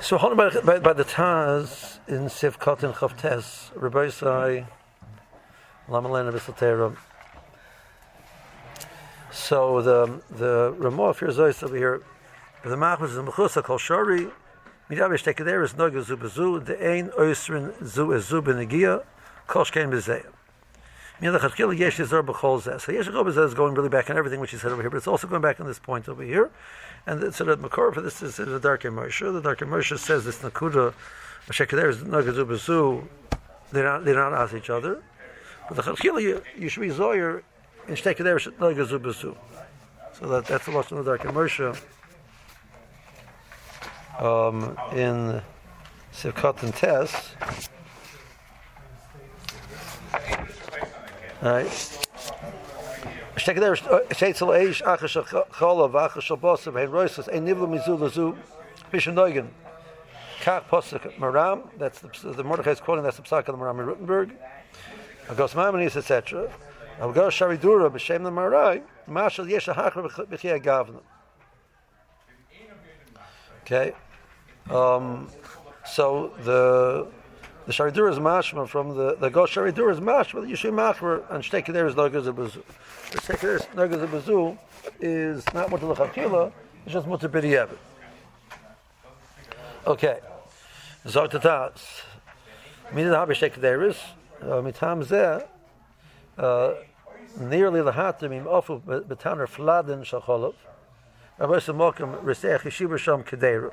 So, hold by, by, by the Taz in Sivkot and Chavtes, Rabbi Sai, Lamalena Bislatera. So the the Ramah of Zois over here, the Mach was the Mechusa Kol Shari, Midavish Tekeder is Noga Zubazu, the Ein Oisrin Zu is Zu Benegia, Kol Shkein Bezeya. Milachatchila Yesh Yizar B'chol Zeh. So Yesh is going really back on everything which he said over here, but it's also going back on this point over here. And so the Makor for this is the Dark Moshe. The Dark Moshe says this Nakuda, Shekeder is Noga Zubazu, they're not, they're not as each other. But the Chatchila, you, should be Zoyer in Shtekeder is Noga Zubazu. So that, that's the Lashon of the Dark Moshe. Um, in Sivkot and Tess. Right. Shtekeder Sheitzel Eish Achash Chola Vachash Bosav Hein Roisas Ein Nivla Mizul Lazu Pishan Kach Posuk Maram. That's the, the Mordechai is quoting. That's the Psak of the Maram in Rottenberg. Agos Maimonides etc. Agos Sharidura B'Shem the Marai Mashal Yesh. Okay. Um, so the the Sharidur is mashma from the the Gosh Sharidur is mashma. The Yishu Machmer and Shteki there is Nogaz Abazu. The Shteki there is Nogaz Abazu is not Mutter L'Chakila, it's just Mutter B'Diyevet. Okay. Zot Tatas. Mina the Habi there is, uh, Mitam Zeh, uh, nearly the Hatim im Ofu Betaner Fladen Shacholov. Rabbi Samokim Resech Yeshiva Sham Kedera.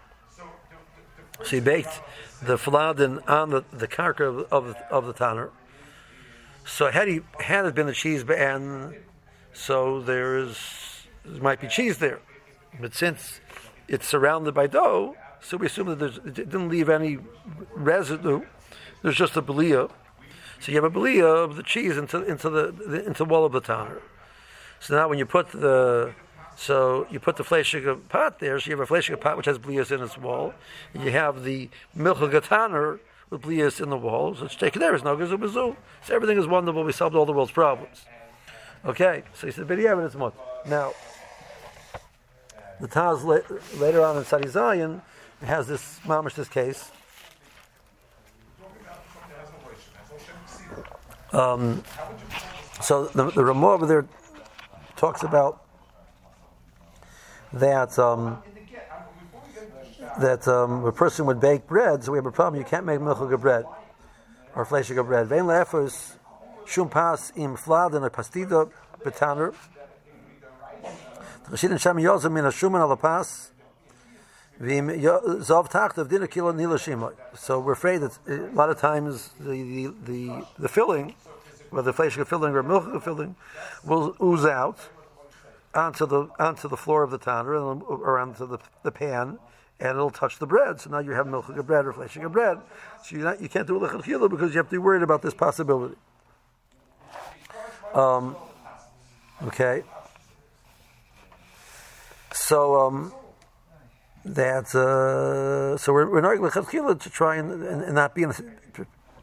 So he baked the fladen on the, the karka of, of, of the tanner. So had he had it been the cheese and so there is there might be cheese there, but since it's surrounded by dough, so we assume that it didn't leave any residue. There's just a belia. So you have a belia of the cheese into into the, the into the wall of the tanner. So now when you put the so you put the fleshig pot there, so you have a fleshig pot which has blias in its wall. And you have the milchagataner with blias in the wall. So it's taken there. It's no gazubazu. So everything is wonderful. We solved all the world's problems. Okay, so he said, yeah, but it's mut. Now, the Taz later on in Sadi Zion has this mamish this case. Um, so the, the Ramah over there talks about that um, that um, a person would bake bread, so we have a problem. You can't make milchig bread or fleshig bread. Vein leefers shum pas im fladen a pastida betaner. Tchshin sham yozem min a shuman ala pas. So we're afraid that a lot of times the the the, the filling, whether fleshig filling or milchig filling, will ooze out onto the onto the floor of the tanner or onto the, the pan, and it'll touch the bread. So now you have milk of bread or fleshing of bread. So not, you can't do lechatchila because you have to be worried about this possibility. Um, okay. So um, that uh, so we're, we're not to try and, and, and not be in,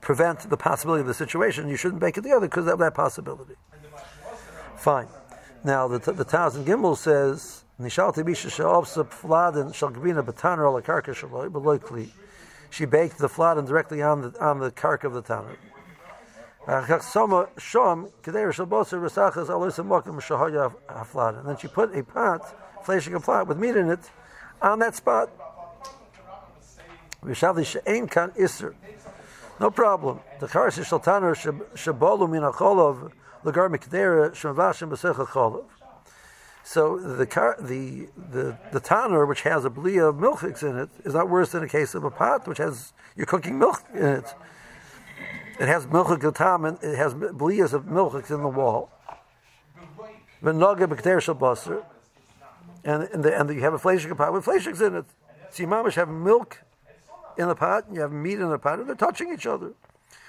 prevent the possibility of the situation. You shouldn't bake it together because of that possibility. Fine. Now the the Taz Gimel says Nishalti Bisha Sha'obsa Fladen Shalgabina Bataner Ala Karka Shaloi She baked the fladen directly on the on the kark of the tanner. And then she put a pot, fleshing a pot with meat in it, on that spot. No problem. The Karasi Shaltaner Shabolu Minacholov Lagar Mikdera uh, Shamvashim Basecha Cholov. So the the the the tanner, which has a blia of milchiks in it, is not worse than a case of a pot which has you're cooking milk in it. It has milchik and it has blias of milchiks in the wall. And and, the, and the, you have a fleshik pot with fleshiks in it. So you mamish have milk in the pot and you have meat in the pot, and they're touching each other.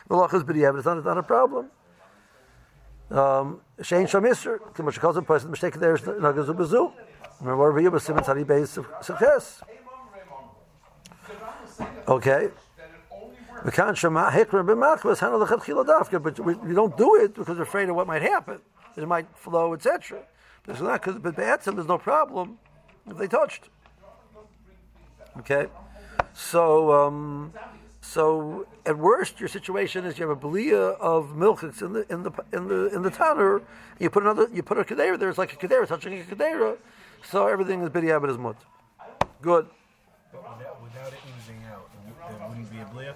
The law is b'diavad. It's not, it's not a problem. Um, Shein shamisr. Kimush calls a person mistake there is nagazu bezu. Remember, you was simon tzadi base success. Okay. We can't shema hikra b'machmas handle the chatchila dafka, but we, we don't do it because we're afraid of what might happen. It might flow, etc. But it's not because but be'etzim there's no problem if they touched. Okay, so um, so at worst your situation is you have a belia of milk that's in the in the in the in the tanner. You put another you put a kadera there. It's like a kadera touching a kadera, so everything is bidiyah is mut. Good. But without, without it oozing out, there wouldn't be a blip.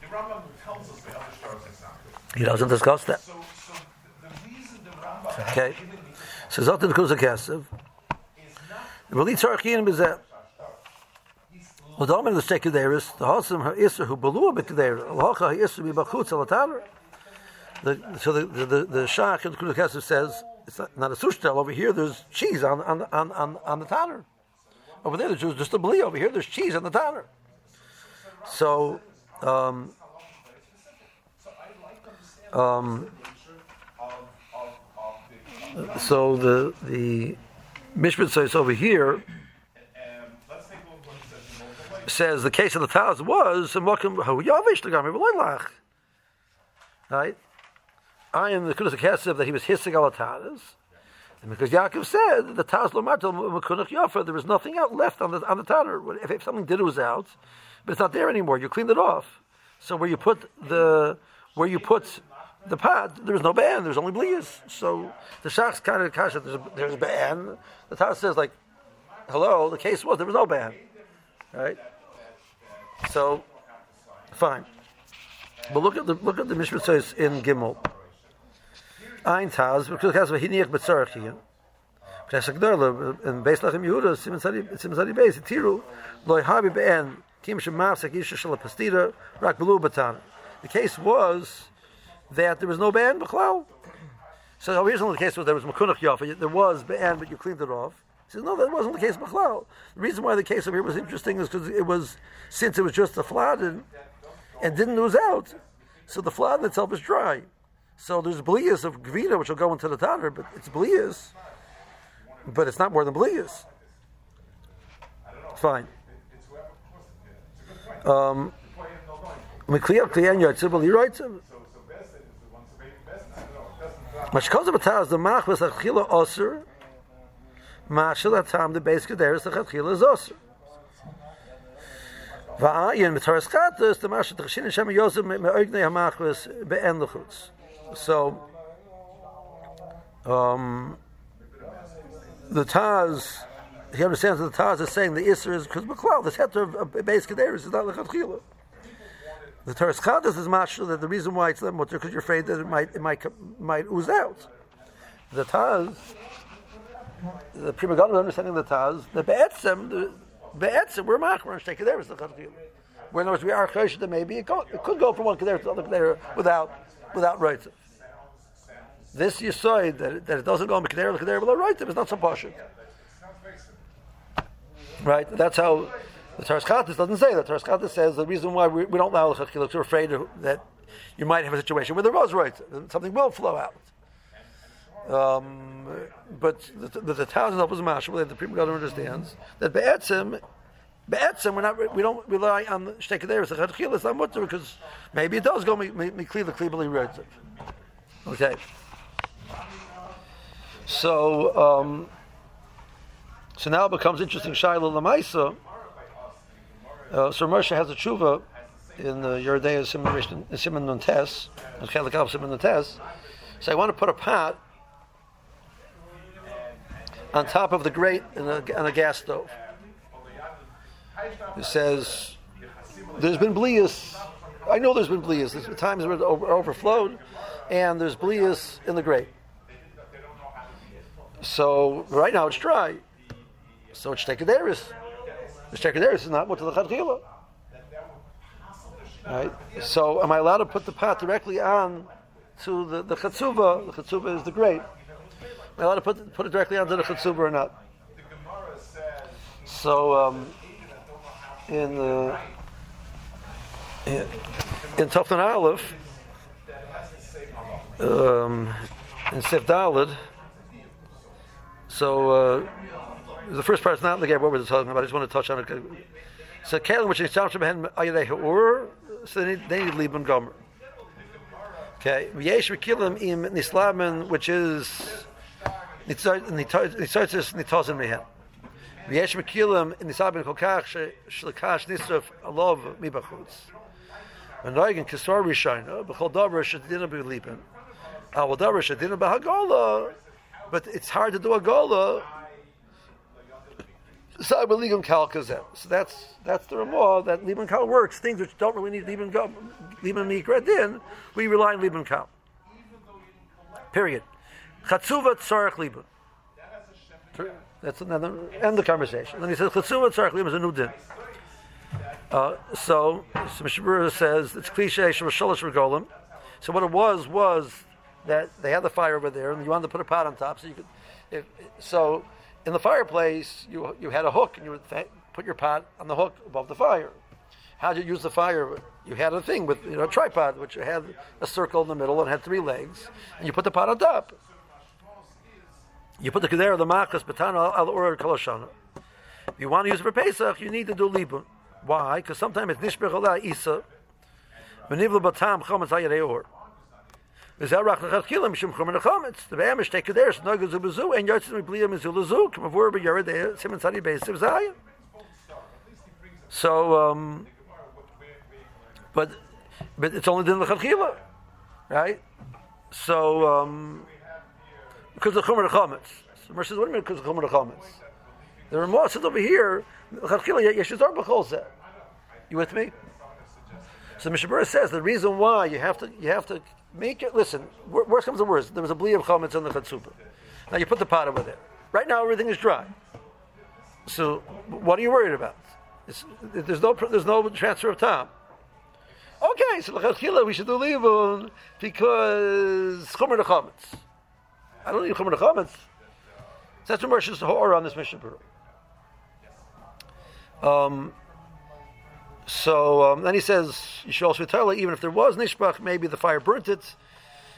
The Rambam tells us the other stars exactly. He doesn't discuss that. So, so the, the reason the Rambam Okay. So Zotin Kusa Kesev. Really Tzarchian the the Hosim who Al-Atar. So the, the, the, the Shach in Kesef says, it's not, not a sushtel, over here there's cheese on, on, on, on, on the tanner. Over there there's just a bli, over here there's cheese on the tanner. So, um, um, so the the mishpat says over here says the case of the Taz was Right? I am the Kesev that he was hissing al Taz. And because Yaakov said the Taz Lomartel Mekunach Yafa, there was nothing out left on the on the. If, if something did it was out, but it's not there anymore. You cleaned it off. So where you put the where you put the pot, there was no ban. There's only blias. So the Shach's kind of kasha. There's there's a ban. The Taz says like, hello. The case was there was no ban, right? So, fine. But look at the look at the Mishra says in Gimel. Ein Taz because has v'hiniach b'tzarach here. Knesset Gdola in Beis Lachem Yehuda Simon Sadi Simon Sadi Beis Tiru loy habi be'en kim shemafsek isha shel pastira rak belu batan. The case was that there was no ban b'chlal. So reason the case was there was makunach yafa. There was be'en, but you cleaned it off. He says no, that wasn't the case b'chlal. The reason why the case over here was interesting is because it was since it was just a flood and, didn't lose out, so the flood itself is dry. So there's blias of gvina which will go into the tanner, but it's blias, but it's not more than blias. It's fine. Um. Mashkoz b'taz the mach was achila osir. The base is. Va'ayin chatas the mashal yosef me'ognei. So, um, the Taz, he understands that the Taz is saying the Isser is because McCloud, the heter of base Kederis is not Lechatchila. The Teres Chadas is mashal that the reason why it's mutter because you're afraid that it might it might might ooze out. The Taz, the Prima God understanding the Taz, the Be'etzem, the Be'etzem, we're machmer and Kederis Lechatchila. Where in other words we are choshed that maybe it, go, it could go from one Kederis to the other without without Reitzim. This you saw that, that it doesn't go Mekeder Lekeder without Reitzim is not so. Right? That's how the Taras Chatas doesn't say that. Taras Chatas says the reason why we, we don't allow Lechatchila because we're afraid that you might have a situation where there was Reitzim, something will flow out. Um, but the, the, the Taz itself is mashal. The Prima God understands that Be'etzim, Be'etzim, we're not, we don't rely on the Shtekederis, the Chadchil, it's not mutter because maybe it does go Mikli the Klibali Reitzim. Okay. So, um, so now it becomes interesting. Shaila Lamaisa. Uh, so Moshe has a tshuva in the Yerdea Simon Simon Nuntes, Chelik Al Simon Nuntes. So I want to put a pot on top of the grate in a, on a gas stove. It says there's been blias. I know there's been blias. There's been times where it over, overflowed, and there's blias in the grate. So right now it's dry. So it's tekederis. The tekederis is not what the chadchila. Right. So am I allowed to put the pot directly on to the the? The chatzuva is the grate. Am I allowed to put put it directly onto the chatzuva or not? So um, in the in, in Tufton Aleph, um, in Sif Dalid. So uh, the first part is not in the game. What we're talking about. I just want to touch on it. So Kalim, which is Shamsham Hen Ayadei Ha'ur, so they need, need Liban Gomer. Okay, Yesh Mekilim im Nislamen, which is Nitzotis Nitozim Mehem. Yesh Mekilim in Nislamen Kolkach Shlakash Nisraf Alov Mibachutz. V'noigin Kisor Rishayna, B'chol Dover Shadina B'Liban. Al ah, Dover Shadina B'Hagola, but it's hard to do a Gola so Liban Kal Kazem. So that's that's the Ramah that Liban Kal works. Things which don't really need Liban Kal, Liban Mikra Din, we rely on Liban Kal. Period. Chatzuva Tzarech Liban. That's another end the conversation. Then he says Chatzuva Tzarech Liban is a new din. Uh, so, so Mishabura says it's cliche Shalosh Regolim. So what it was was that they had the fire over there, and you wanted to put a pot on top, so you could. If, so in the fireplace, you, you had a hook and you would th- put your pot on the hook above the fire. How did you use the fire? You had a thing with you know a tripod, which had a circle in the middle and had three legs, and you put the pot on top. You put the kedera, the makas, betana al ur koloshana. If you want to use it for Pesach, you need to do libun. Why? Because sometimes it's nishbech ala isa, benivla batam chometz is that rach lechatchila mishum chumer nechametz. The be'emish take there, so noga zubazu, and yotzim mibliya mizulazu, k'mavur b'yara there, simen tzadi beisiv zayin. So, um, but, but it's only din lechatchila, right? So, um, because of chumer nechametz. So Mer says, what do you mean because of chumer nechametz? The Ramah says over here. You with me? So Mishabura says the reason why you have to you have to Make it. Listen, worst comes to worst. There was a bli of chametz on the chatzupah. Now you put the pot over there. Right now everything is dry. So what are you worried about? It's, there's no there's no transfer of time. Okay, so l'chachila we should do libun because chomer the chametz. I don't need chomer the chametz. That's what Mersh's horror on this mission. Um, so um, then he says you should also tell even if there was nishbach, maybe the fire burnt it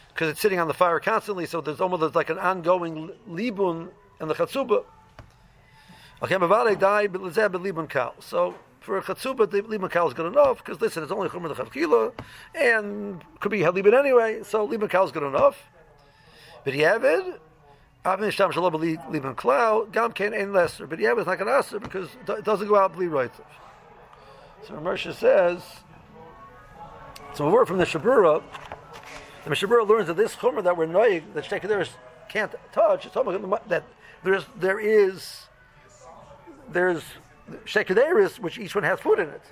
because it's sitting on the fire constantly. So there's almost like an ongoing libun in the chatzuba. So for a chatzuba, the libun kal is good enough because listen, it's only chumra the chatchila and could be had libun anyway. So libun kal is good enough. But Yavid, Avin Sham Shalom Libun Klau, Gam Kain Ein Lesser. But Yavid is not going to answer because it doesn't go out bli right. So Mersha says, so a word from the Shabura, the Shabura learns that this chomer that we're noig, that Shtekaderis can't touch, it's talking that there's, there is, there's Shtekaderis, which each one has food in it.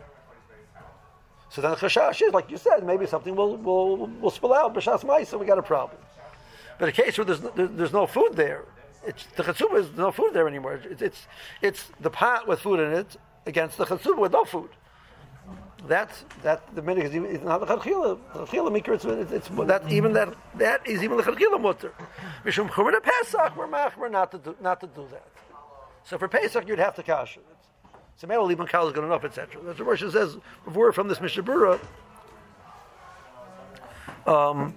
So then the is, like you said, maybe something will, will, will spill out, b'shas mais, so we got a problem. But a case where there's, there's no food there, it's, the chatzuma is no food there anymore. It's, it's, it's the pot with food in it against the chatzuma with no food. That's that the minute is not the chachila. Chachila maker. It's, it's that even that that is even the chachila mutter. Mishum chumra Pesach we're machmer not to do not to do that. So for Pesach you'd have to kasha. So maybe even kal is good enough, etc. That's what Rosh says before from this Mishabura. Um,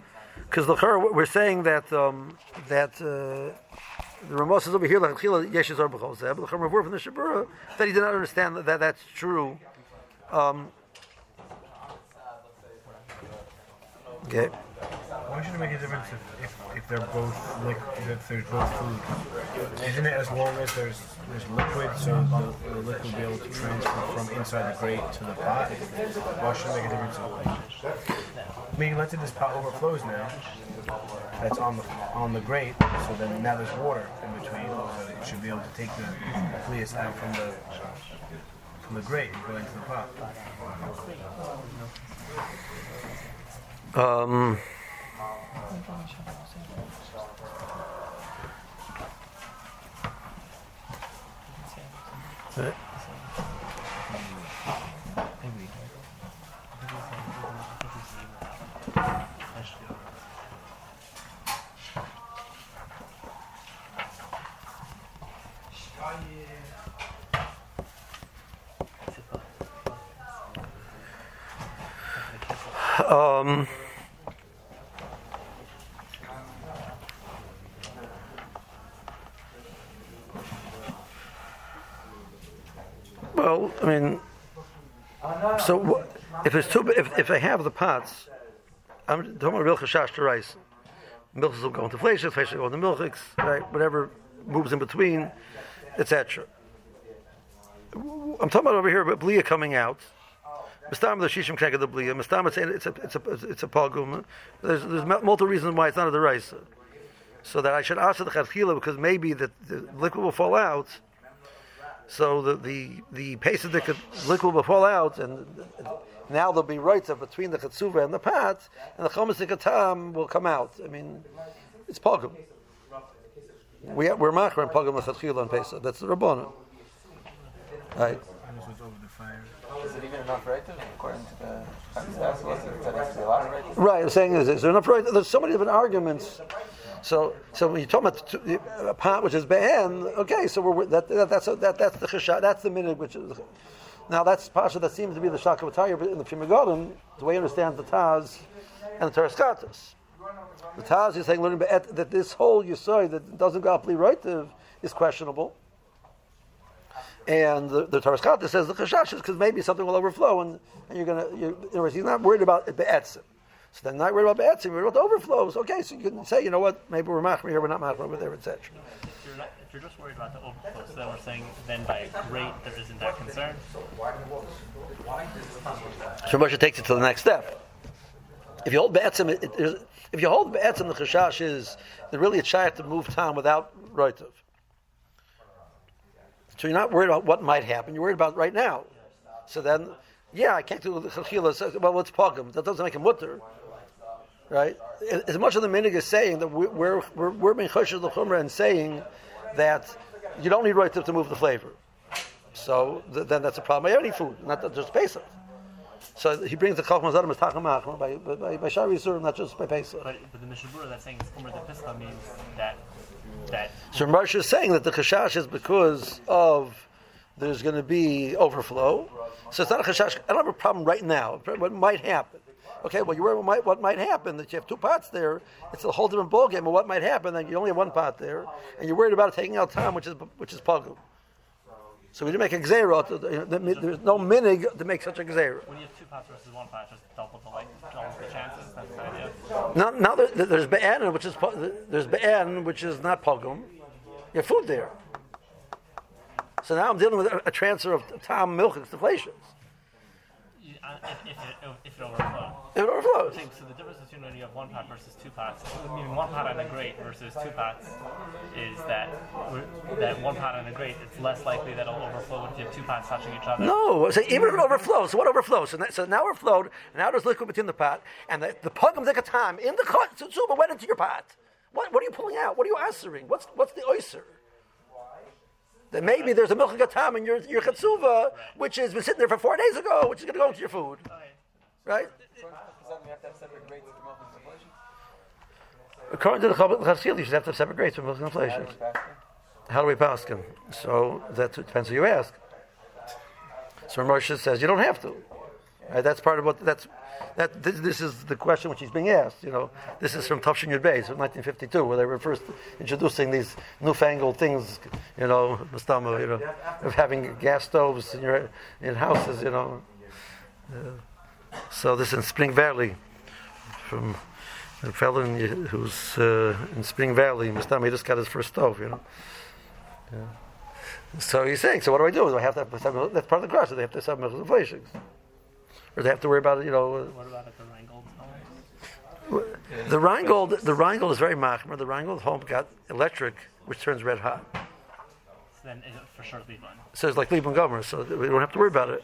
because we're saying that um, that uh, the Ramos is over here like Yeshes Ar B'chol Zeb. The from the Shabura that he did not understand that, that that's true. Um, Okay. Why should it make a difference if, if, if they're both liquid, if there's both food? Isn't it as long as there's there's liquid, so the, the liquid will be able to transfer from inside the grate to the pot? Why should it make a difference? Meaning, let's say this pot overflows now. That's on the, on the grate, so then now there's water in between, so it should be able to take the fleas out from the, from the grate and go into the pot. Um, right. Well, I mean, so if it's too, if if I have the pots, I'm talking about real chashash to rice. Milk will go into fleishes, fleishes will go into milchiks, right? Whatever moves in between, etc. I'm talking about over here about blia coming out. Mistam the shishim keged the blia. Mistam it's it's a it's a, it's a pogum. There's there's multiple reasons why it's not a deraisa. So that I should ask the chadchila because maybe the, the liquid will fall out. So the the the of the liquid will fall out, and now there'll be rights between the chetzuva and the pat, and the chometz katam will come out. I mean, it's pogum. We we're machar and pogum lechatchila on Pesach. That's the rabbanon. Right. This was over the fire. Is it even right a of right. I'm saying is, is there enough? There's so many different arguments. So, so when you talk about a pot which is be'en, okay, so we're, that, that, that's that, that's the chesha, that's the minute which is. Now that's pasha that seems to be the shaka b'tayir, but in the Prima the way you understand the Taz and the Taraskatas. The Taz is saying learning that this whole yisoi that doesn't go up right is questionable. And the, the Taraskata says the chashash is because maybe something will overflow, and, and you're gonna. You're, in other words, he's not worried about it be'etzim. So then, not worried about be'etzim, you're worried about the overflows. Okay, so you can say, you know what, maybe we're machmir here, we're not machmir over there, etc. If you're, not, if you're just worried about the overflow, so then we're saying then by rate there isn't that concern. So Moshe takes it to the next step. If you hold be'etzim, it, it, if you hold be'etzim, the chashash is that really it's shy to move time without roitov. So you're not worried about what might happen. You're worried about right now. So then, yeah, I can't do the chachila. Well, let's pogum. That doesn't make him mutter, right? As much as the minig is saying that we're we're we're, being choshesh the chumrah and saying that you don't need right to move the flavor. So th- then that's a problem by any food, not just Pesach. So he brings the Chacham Zadim as Tachamach by by by Shari Yisur, not just by Pesach. But, but the Mishabura that's saying Chumra the Pischa means that that So Marsha is saying that the chashash is because of there's going to be overflow. So it's not a chashash. I don't have a problem right now. What might happen? Okay, well, you're worried what might, what might happen that you have two pots there. It's a whole different ballgame of what might happen. Then you only have one pot there, and you're worried about taking out time, which is which is pagu. So we didn't make a gzera. There's no minig to make such a gzera. when you have two pots versus one pot, just double the like double the chances. That's the idea. Now, now there, there's be'an, which is there's be'an, which is not pogum. You have food there. So now I'm dealing with a, a transfer of time milk to uh, if, if, if it overflows. It overflows. So the difference between when you have one pot versus two pots, meaning one pot on a grate versus two pots, is that that one pot on a grate, it's less likely that it'll overflow if you have two pots touching each other. No, so even if it overflows, so what overflows? So, that, so now we're flowed, now there's liquid between the pot, and the, the pugum in the cut, so so went into your pot. What, what are you pulling out? What are you answering? What's, what's the oyster? Then maybe there's a milk gatam in your, your chatzuva, which has been sitting there for four days ago, which is going to go into your food. Right? Does that mean you have to have separate grades to come up? According to the Chachil, you should have to have separate grades for and inflation. How do we pass them? So that depends who you ask. So Moshe says you don't have to. Right, that's part of what that's that. This, this is the question which he's being asked. You know, this is from Tufshin Yud Beis from 1952, where they were first introducing these newfangled things. You know, Mustama, you know, of having gas stoves in your in houses. You know, Uh, so this in Spring Valley from a fellow in, who's uh, in Spring Valley. Mustama, he just got his first stove. You know. So he's saying, so what do I do? Do I have to have, some, that's part of the question. They have to have inflations. Or they have to worry about it, you know. What about at the Rheingold home? The Rheingold, the Rheingold is very machmer. The Rheingold home got electric, which turns red hot. So then is it for sure one. So it's like Liebman Gomer, so we don't have to worry about it.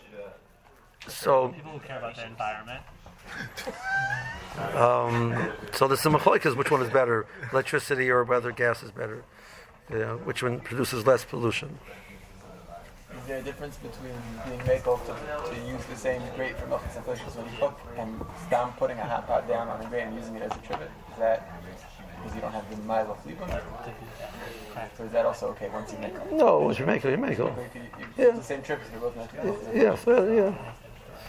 So, People who care about the environment. Um, so there's some machloikas, which one is better, electricity or whether gas is better, you know, which one produces less pollution. Is there a difference between being makel to, to use the same grate for milk and inflation when you cook and stam putting a hot pot down on a grate and using it as a trivet? Is that because you don't have the of fleet Or is that also okay once you make it? No, once you make it, you make it. Yeah. It's the same trivet, you're both not. Yeah, so, yeah.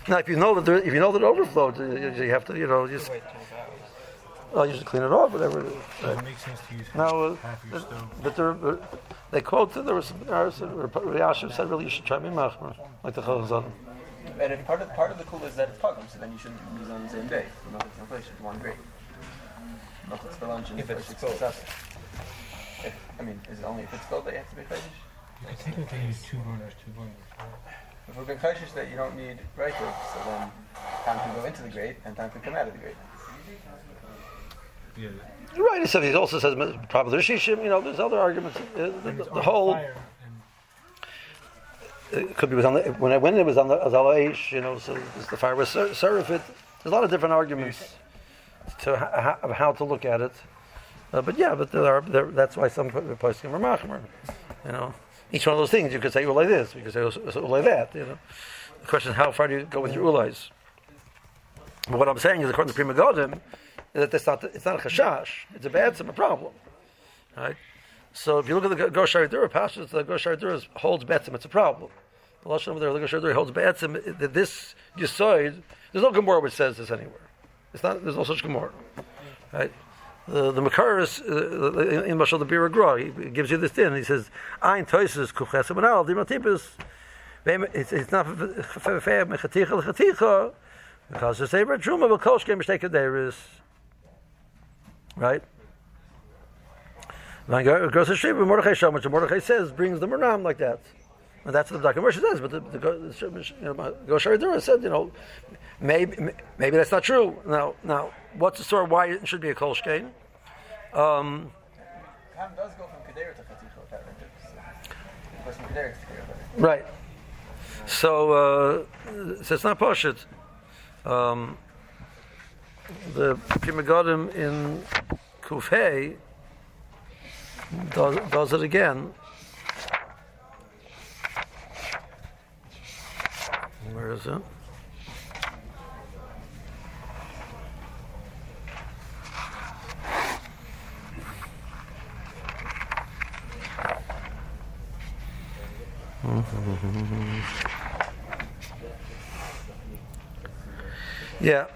Now, if you know that there, if you know that it overflowed, you, you have to, you know, just Wait 24 hours. oh, you just clean it off, whatever. It is. Does it make sense to use Now, uh, half your stove? but there, but they quote that there was some Yashiv said really you should try me machmer like the Chazal. And if part of part of the cool is that it's pugum, so then you shouldn't use it on the same day. You know, it's inflation, one grade. Not it's for lunch and If it's for spilled. If, I mean, is it only if it's spilled that you have to be chayshish? You could technically use two burners, two burners. If we're being chayshish that you don't need right so then time can go into the grate and time can come out of the grate. Yeah. Right. He said he also says probably the Rishishim. You know, there's other arguments. Uh, the, the, the whole it could be was on the, when I when it was on the Azal Aish, you know, so the fire was ser- serif it. There's a lot of different arguments to how, of how to look at it. Uh, but yeah, but there are there, that's why some posting are machmer. You know, each one of those things you could say ulay this, you could say ulay that. You know, the question is how far do you go with your ulays? But what I'm saying is, according to Pri Megadim, that that's not it's not a chashash. It's a bad, it's a problem, right? So if you look at the Goshari Dura pastures, the Goshari Dura holds betzim. It's a problem. The lashon over there, the Goshari Dura holds betzim. That this yisoid, there's no Gemara which says this anywhere. It's not. There's no such Gemara, right? The the Makaris uh, in Mashal the Bira Gra, he gives you this thing. He says, "Ein toises kuchesim and al dimatipus." It's not fair mechaticha lechaticha because it's a truma but kolshke mistake there is right. When it goes to Shri, Mordechai Shom, which Mordechai says brings the Murnam like that. And that's what the Dr. Moshe says, but the, the, the you know, Goshari Dura said, you know, maybe maybe that's not true. Now, now, what's the story why it should be a Kol Shkein? Um, Time does go from Kedera to Chaticha without rendips. It goes from Kedera to Kedera. right. So, uh, so it's not Pashit. Um, the Pri Megadim in Kufay does, does it again. Where is it? Yeah.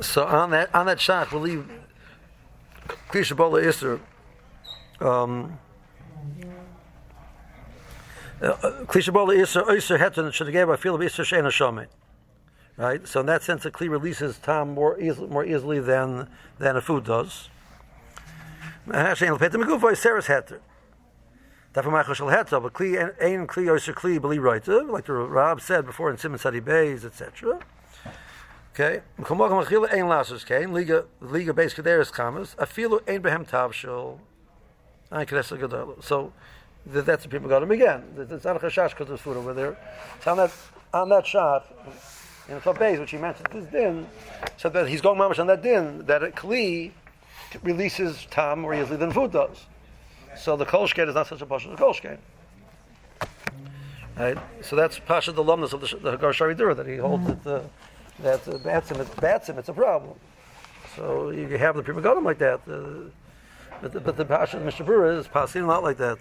So on that on that shach, we'll leave Klisha Bola Isser. Um, Bola Isser. Right. So in that sense, a kli releases time more easily, more easily than than a food does. Peter Megufo is Sarah's Heter. Dafür mache shel heter, but kli ein kli oiser kli beli like the Rab said before in Simon Sadi Bays, etc. Okay, mkomach machila ein lasus kain liga liga base kaderis kamas afilu ein behem. I can ask gadol. So that, that's the people got him again. It's not a chashash because there's food over there. So on that on that shot in the base, which he mentioned this din, so that he's going mamish on that din that a kli releases tam more easily than food does. So the kolshket is not such a pasha as the kolshket. Right? So that's pasha the lumnus of the, the Hagar Shari Dura that he holds that the uh, that uh, bats him, it bats him, it's a problem. So you have the Pri Megadim like that. Uh, but the, but the pasha of Mishabura is passing a lot like that.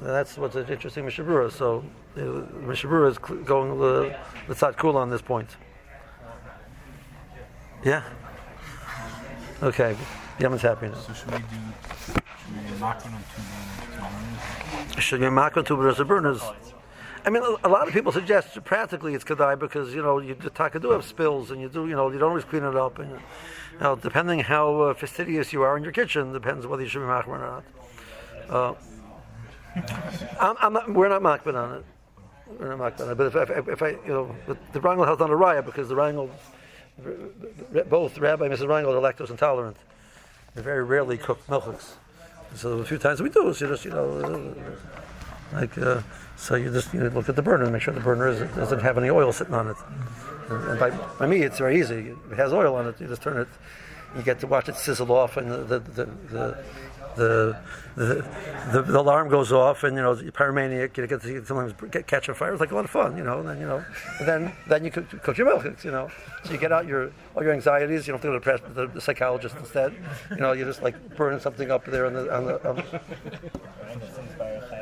That's what's interesting Mishabura. So uh, Mishabura is cl- going the the tzad cool on this point. Yeah. Okay. Yemen's happy now. So should we do? Should we knock on two burners? Should you mark on two burners or burners? I mean, a, lot of people suggest practically it's kadai because you know you do taka have spills and you do you know you don't always clean it up and you know depending how uh, fastidious you are in your kitchen depends whether you should be makbid or not. Uh, I'm, I'm not. We're not makbid on it. We're not makbid on it. But if, if, if I you know the, the Rangel has done a raya because the Rangel both Rabbi and Mrs. Rangel are lactose intolerant. They very rarely cook milchiks. So a few times we do. So just you know. Like uh, so you just you look at the burner and make sure the burner is, doesn't have any oil sitting on it and by, by me it's very easy it has oil on it you just turn it You get to watch it sizzle off, and the the the. the the, the, the, the alarm goes off, and you know, you're pyromaniac. You get to sometimes get, catch a fire. It's like a lot of fun, you know. And then you know, and then then you cook, cook your milk, you know. So you get out your all your anxieties. You don't have to go to the, the, the psychologist instead. You know, you're just like burning something up there on the on the. On,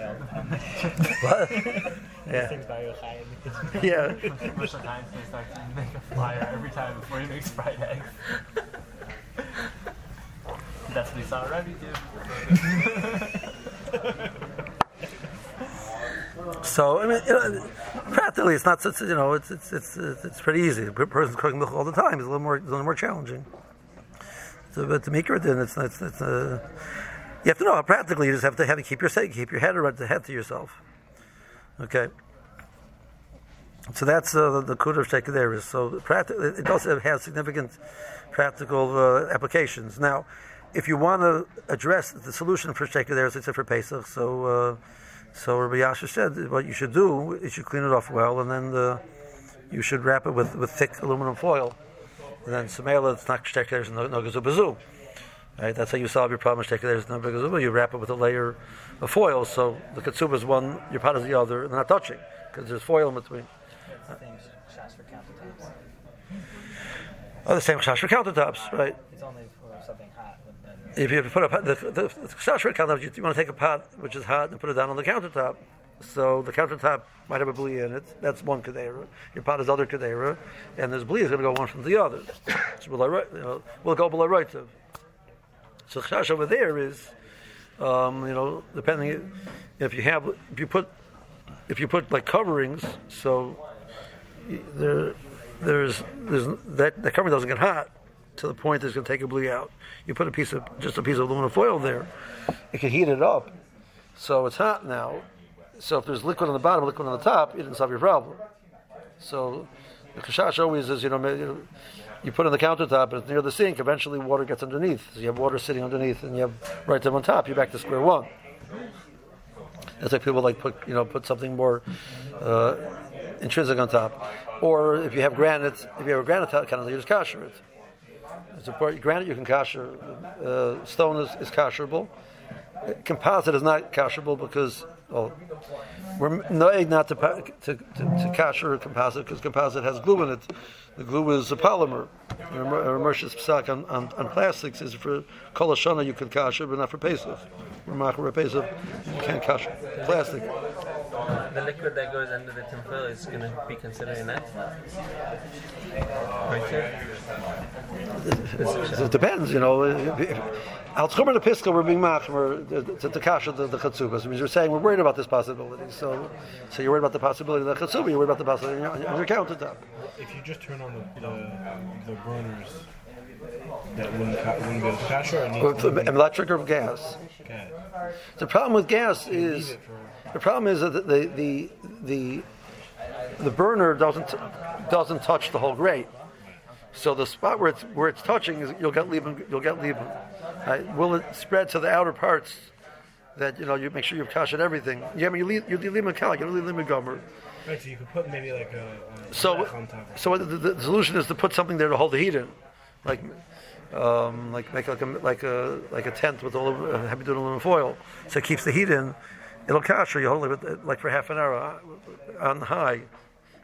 what? Yeah. Yeah. Most of the time, he starts to make a flyer every time before he makes fried eggs. That's what he saw Rebbe do. So I mean, you know, practically, it's not. such you know, it's it's it's it's pretty easy. A person's cooking milk all the time is a little more it's a little more challenging. So, but to make it, then it's it's, it's uh, you have to know. how Practically, you just have to have to keep your keep your head around the head to yourself. Okay. So that's uh, the, the kudah of shekederis. So practically, it does have significant practical uh, applications. Now, if you want to address the solution for shekederis, it's a for Pesach. So, uh, so Rabbi Yasha said what you should do is you clean it off well, and then the, you should wrap it with, with thick aluminum foil. And then samela, it's not shekederis no no gazubazu. Right, that's how you solve your problem. Shekederis no gazuba. You wrap it with a layer of foil, so the katsuba is one, your pot is the other, and they're not touching because there's foil in between. Things for countertops. Oh, the same chash for countertops, right? It's only for something hot. If you put a pot, the, the, the chash for countertops, you, you want to take a pot which is hot and put it down on the countertop. So the countertop might have a bli in it. That's one kadera. Your pot is other kadera, and this bli is going to go one from the other. So you know, we'll go below right of. So chash over there is, um, you know, depending if you have if you put if you put like coverings, so there there's there's that the covering doesn't get hot to the point that it's going to take a bli out. You put a piece of just a piece of aluminum foil there, it can heat it up, so it's hot now. So if there's liquid on the bottom, liquid on the top, you didn't solve your problem. So the kashash always is, you know, you put on the countertop and it's near the sink. Eventually, water gets underneath. So you have water sitting underneath, and you have right there on top. You're back to square one. That's why people like put, you know, put something more uh, intrinsic on top. Or if you have granite, if you have a granite of, you just kasher it. It's important. Granite you can kasher. Uh, stone is, is kasherable. Composite is not kasherable because well, we're no not to to, to, to kasher composite because composite has glue in it. The glue is a polymer. Ramersh's psak on, on, on plastics is for kol hashana you can kasher, but not for pesach. Ramach Pesach you can't kasher plastic. The liquid that goes under the tinfoil is going to be considered an X. Right there. It depends, you know. Al Tchumer and Pisca were being machmer to the kasha the, the chatzubas. I mean, you're saying we're worried about this possibility. So, so you're worried about the possibility of the chatzubah. You're worried about the possibility on your, on your countertop. If you just turn on the the, the burners, that wouldn't, ca- wouldn't be able to cash or it needs Or to be electric or gas. okay. The problem with gas is the problem is that the the the the burner doesn't doesn't touch the whole grate. So the spot where it's where it's touching is you'll get leaving you'll get leaving. Right? Will it spread to the outer parts? That you know you make sure you've kashed everything. Yeah, I mean you leave you leave a cal, you leave a gummer. Right, so you could put maybe like a, a So rack on top. so the, the, solution is to put something there to hold the heat in, like. Um, like make like a like a like a tent with all of, uh, heavy duty aluminum foil, so it keeps the heat in. It'll kasher. You hold it like for half an hour uh, on high,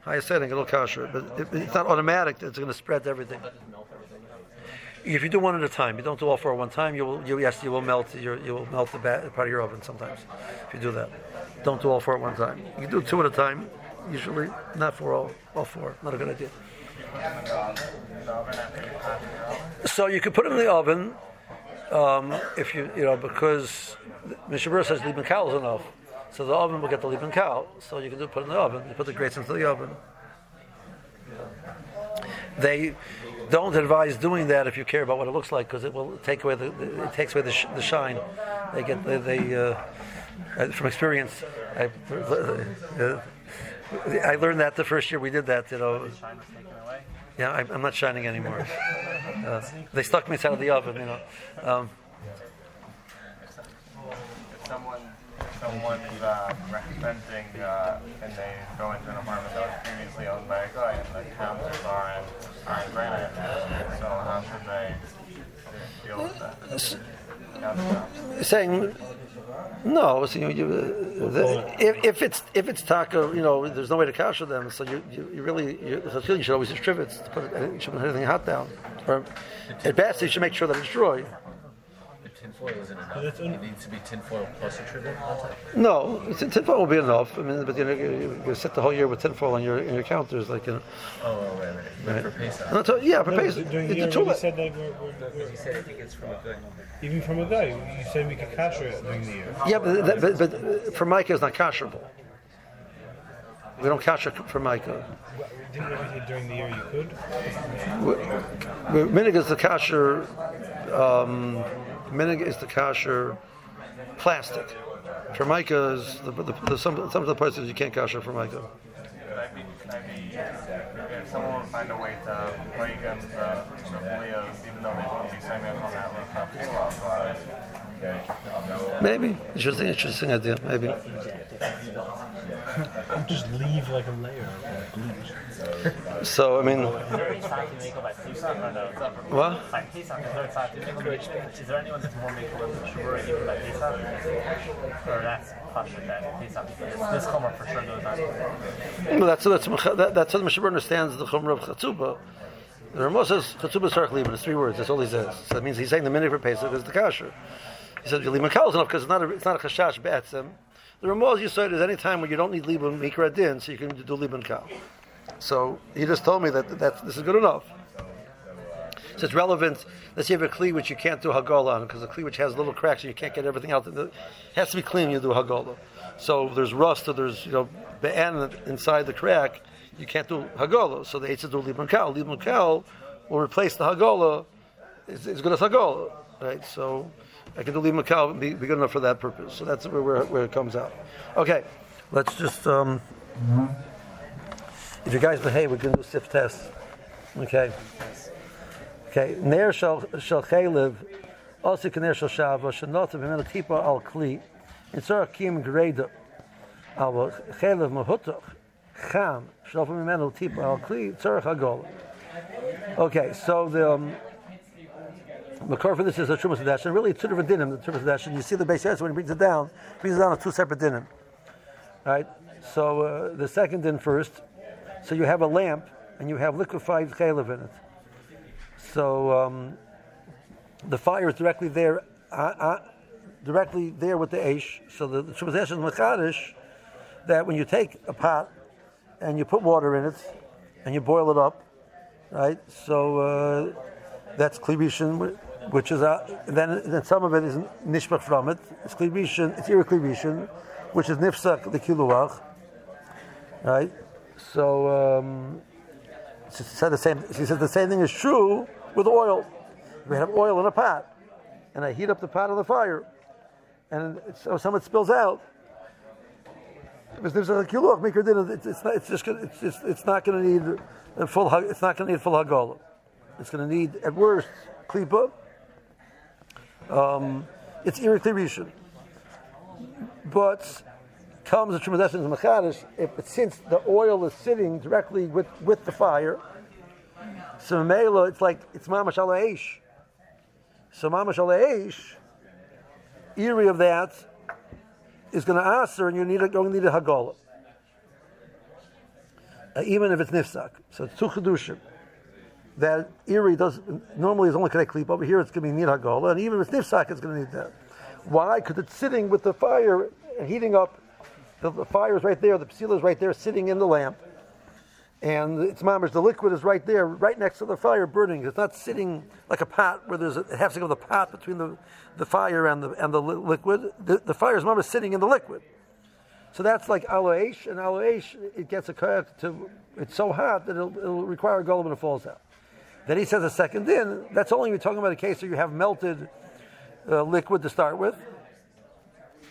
high setting. It'll kasher, but it, it's not automatic. It's going to spread to everything. If you do one at a time, you don't do all four at one time. You will, you, yes, you will melt your, you will melt the ba- part of your oven sometimes. If you do that, don't do all four at one time. You do two at a time. Usually, not for all, all four. Not a good idea. So you could put them in the oven um, if you, you know, because Mishabur says lieben cow is enough. So the oven will get the lieben cow. So you can do put it in the oven. You put the grates into the oven. They don't advise doing that if you care about what it looks like because it will take away the, the it takes away the, sh- the shine. They get they, they uh, uh, from experience. I, uh, I learned that the first year we did that. You know, Shine is taken away. yeah, I, I'm not shining anymore. Uh, they stuck me inside of the oven. You know. Um, if someone someone's uh, renting uh, and they go into an apartment that was previously owned by a guy and the counters are in, are in granite, so how should they deal with that? saying no. So you, you, uh, the, if, if it's if it's taco, you know, there's no way to kasher them. So you, you, you really you, so you should always use trivets to put it, you shouldn't put anything hot down. Or at best, you should make sure that it's dry. The tinfoil isn't enough. It needs to be tinfoil plus a trivet on top. No, tin- tinfoil will be enough. I mean, but you know, you, you sit the whole year with tinfoil on your in your counters, like you know. Oh, right, right. But Right. for Pesach. No, to- yeah, for No, Pesach. during the year you said that we're, we're, we're, he said I think it's from a good. even from a guy, you said we could kasher it during the year. Yeah, but, that, but, but uh, for Micah, it's not kasherable. We don't kasher for Micah. Didn't you during the year you could? Minig is the kasher. Um, minig is the kasher plastic. For Micah is the, the, the, some, some of the places you can't kasher for Micah. Could I be, I be, if someone would find a way to play against the Leos, even though they won't be saying it on that list, not Pesach, Maybe interesting, interesting idea. Maybe. Just leave like a layer of bleach. So I mean? What? Is there anyone that's more makel than Shabura even by Pesach? Or that's Pasha that Pesach? This Chomer for sure goes on. well, that's that's that, that's how the Mishnah understands the chumrah of chatzubah. The Ramah says chatzubah sarach liban. It's three words. That's all he says. So that means he's saying the minig for Pesach is the kasher. He said liban kal is enough because it's not a it's not a chashash be'etzem. The Ramah you said is any time when you don't need liban mikra din, so you can do liban kal. So he just told me that that this is good enough. So it's relevant. Let's say you have a kli which you can't do hagola on because the kli which has little cracks and you can't get everything out. It has to be clean. You do hagola. So there's rust or there's you know be'en inside the crack. You can't do hagola. So the eitzah do libun kal. Libun kal will replace the hagola. It's, it's good as hagola, right? So I can libun kal be, be good enough for that purpose. So that's where where, where it comes out. Okay, let's just. Um, if you guys behave, we can do sif test. Okay. Okay. Ner shal shal chaylev, also ner shal shava, shenot himel tipa al kli, in tzor kim greda, al chaylev mahutach, cham, shal from himel tipa al kli, tzor hagol. Okay, so the um, Makor for this is a Trumas Dash, and really two different dinim, the Trumas Dash, you see the base answer when he brings it down, brings it down on two separate dinim. Right? So uh, the second din first, so you have a lamp and you have liquefied chaylev in it. So um, the fire is directly there, uh, uh, directly there with the aish. So the, the Trumas Dash is machadish that when you take a pot and you put water in it and you boil it up, right? So uh, that's kli rishon, which is uh, then then some of it is nishmach from it. It's kli rishon, it's ira kli rishon, which is nifsak the kiluach, right? So um, she said the same. She said the same thing is true with oil. We have oil in a pot, and I heat up the pot on the fire, and so some it spills out. If there's a kiluach dinner, it's, it's not. It's just. Gonna, it's, it's, it's not going to need a full. It's not going to need full hagolah. It's going to need at worst klipa. Um, it's irritation. But comes the Trumas and Machadish, if since the oil is sitting directly with, with the fire, so Mela, it's like it's mamash al aish. So mamash al aish, eerie of that, is going to answer, and you need a, going to need a hagolah. Uh, even if it's nifsak. So it's two chedushim. That Erie does normally is only connect kleep. Over here it's going to be need hagolah, and even if it's nifsak, it's going to need that. Why? Because it's sitting with the fire heating up. The, the fire is right there. The psila is right there, sitting in the lamp, and it's mamish. The liquid is right there, right next to the fire, burning. It's not sitting like a pot where there's a, has to go the pot between the, the fire and the and the li- liquid. The, the fire is mamish sitting in the liquid. So that's like aloesh, and aloesh, it gets a to, it's so hot that it'll, it'll require a golem when it falls out. Then he says a second in, that's only you're talking about a case where you have melted uh, liquid to start with,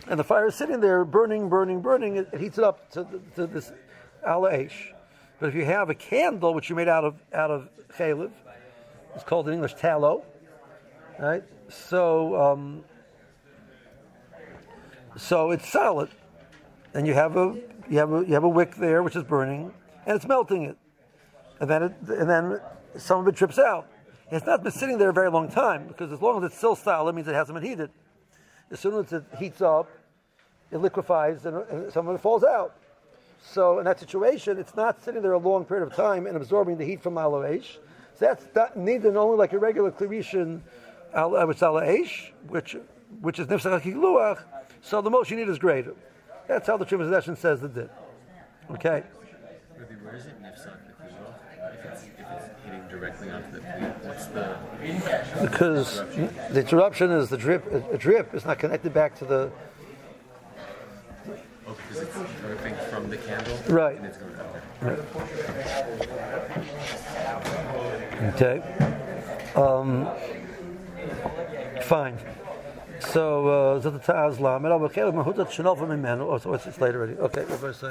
and the fire is sitting there burning, burning, burning, it, it heats it up to, to this aloesh. But if you have a candle, which you made out of, out of chaylev, it's called in English tallow, right? So, um, so it's solid and you have a you have a you have a wick there which is burning and it's melting it and then it and then some of it drips out It's not been sitting there a very long time because as long as it's still solid, it means it hasn't been heated. As soon as it heats up, it liquefies and, and some of it falls out. So in that situation, it's not sitting there a long period of time and absorbing the heat from aloesh. So that's not needed only like a regular kli rishon al- uh, aloesh, which which is nifsach. So the most you need is greater. That's how the Trumas Hadeshen says the din. Okay. Where is it hitting directly onto the plate, what's the because the interruption is the drip. A drip is not connected back to the Oh, because it's dripping from the candle? Right. And it's going okay. Okay. Um, fine. So, uh, Zat Ta'az Lamed, Al Bakel, Mahutat Shanov Mimenu. Oh, so it's it's late already. Okay, I say?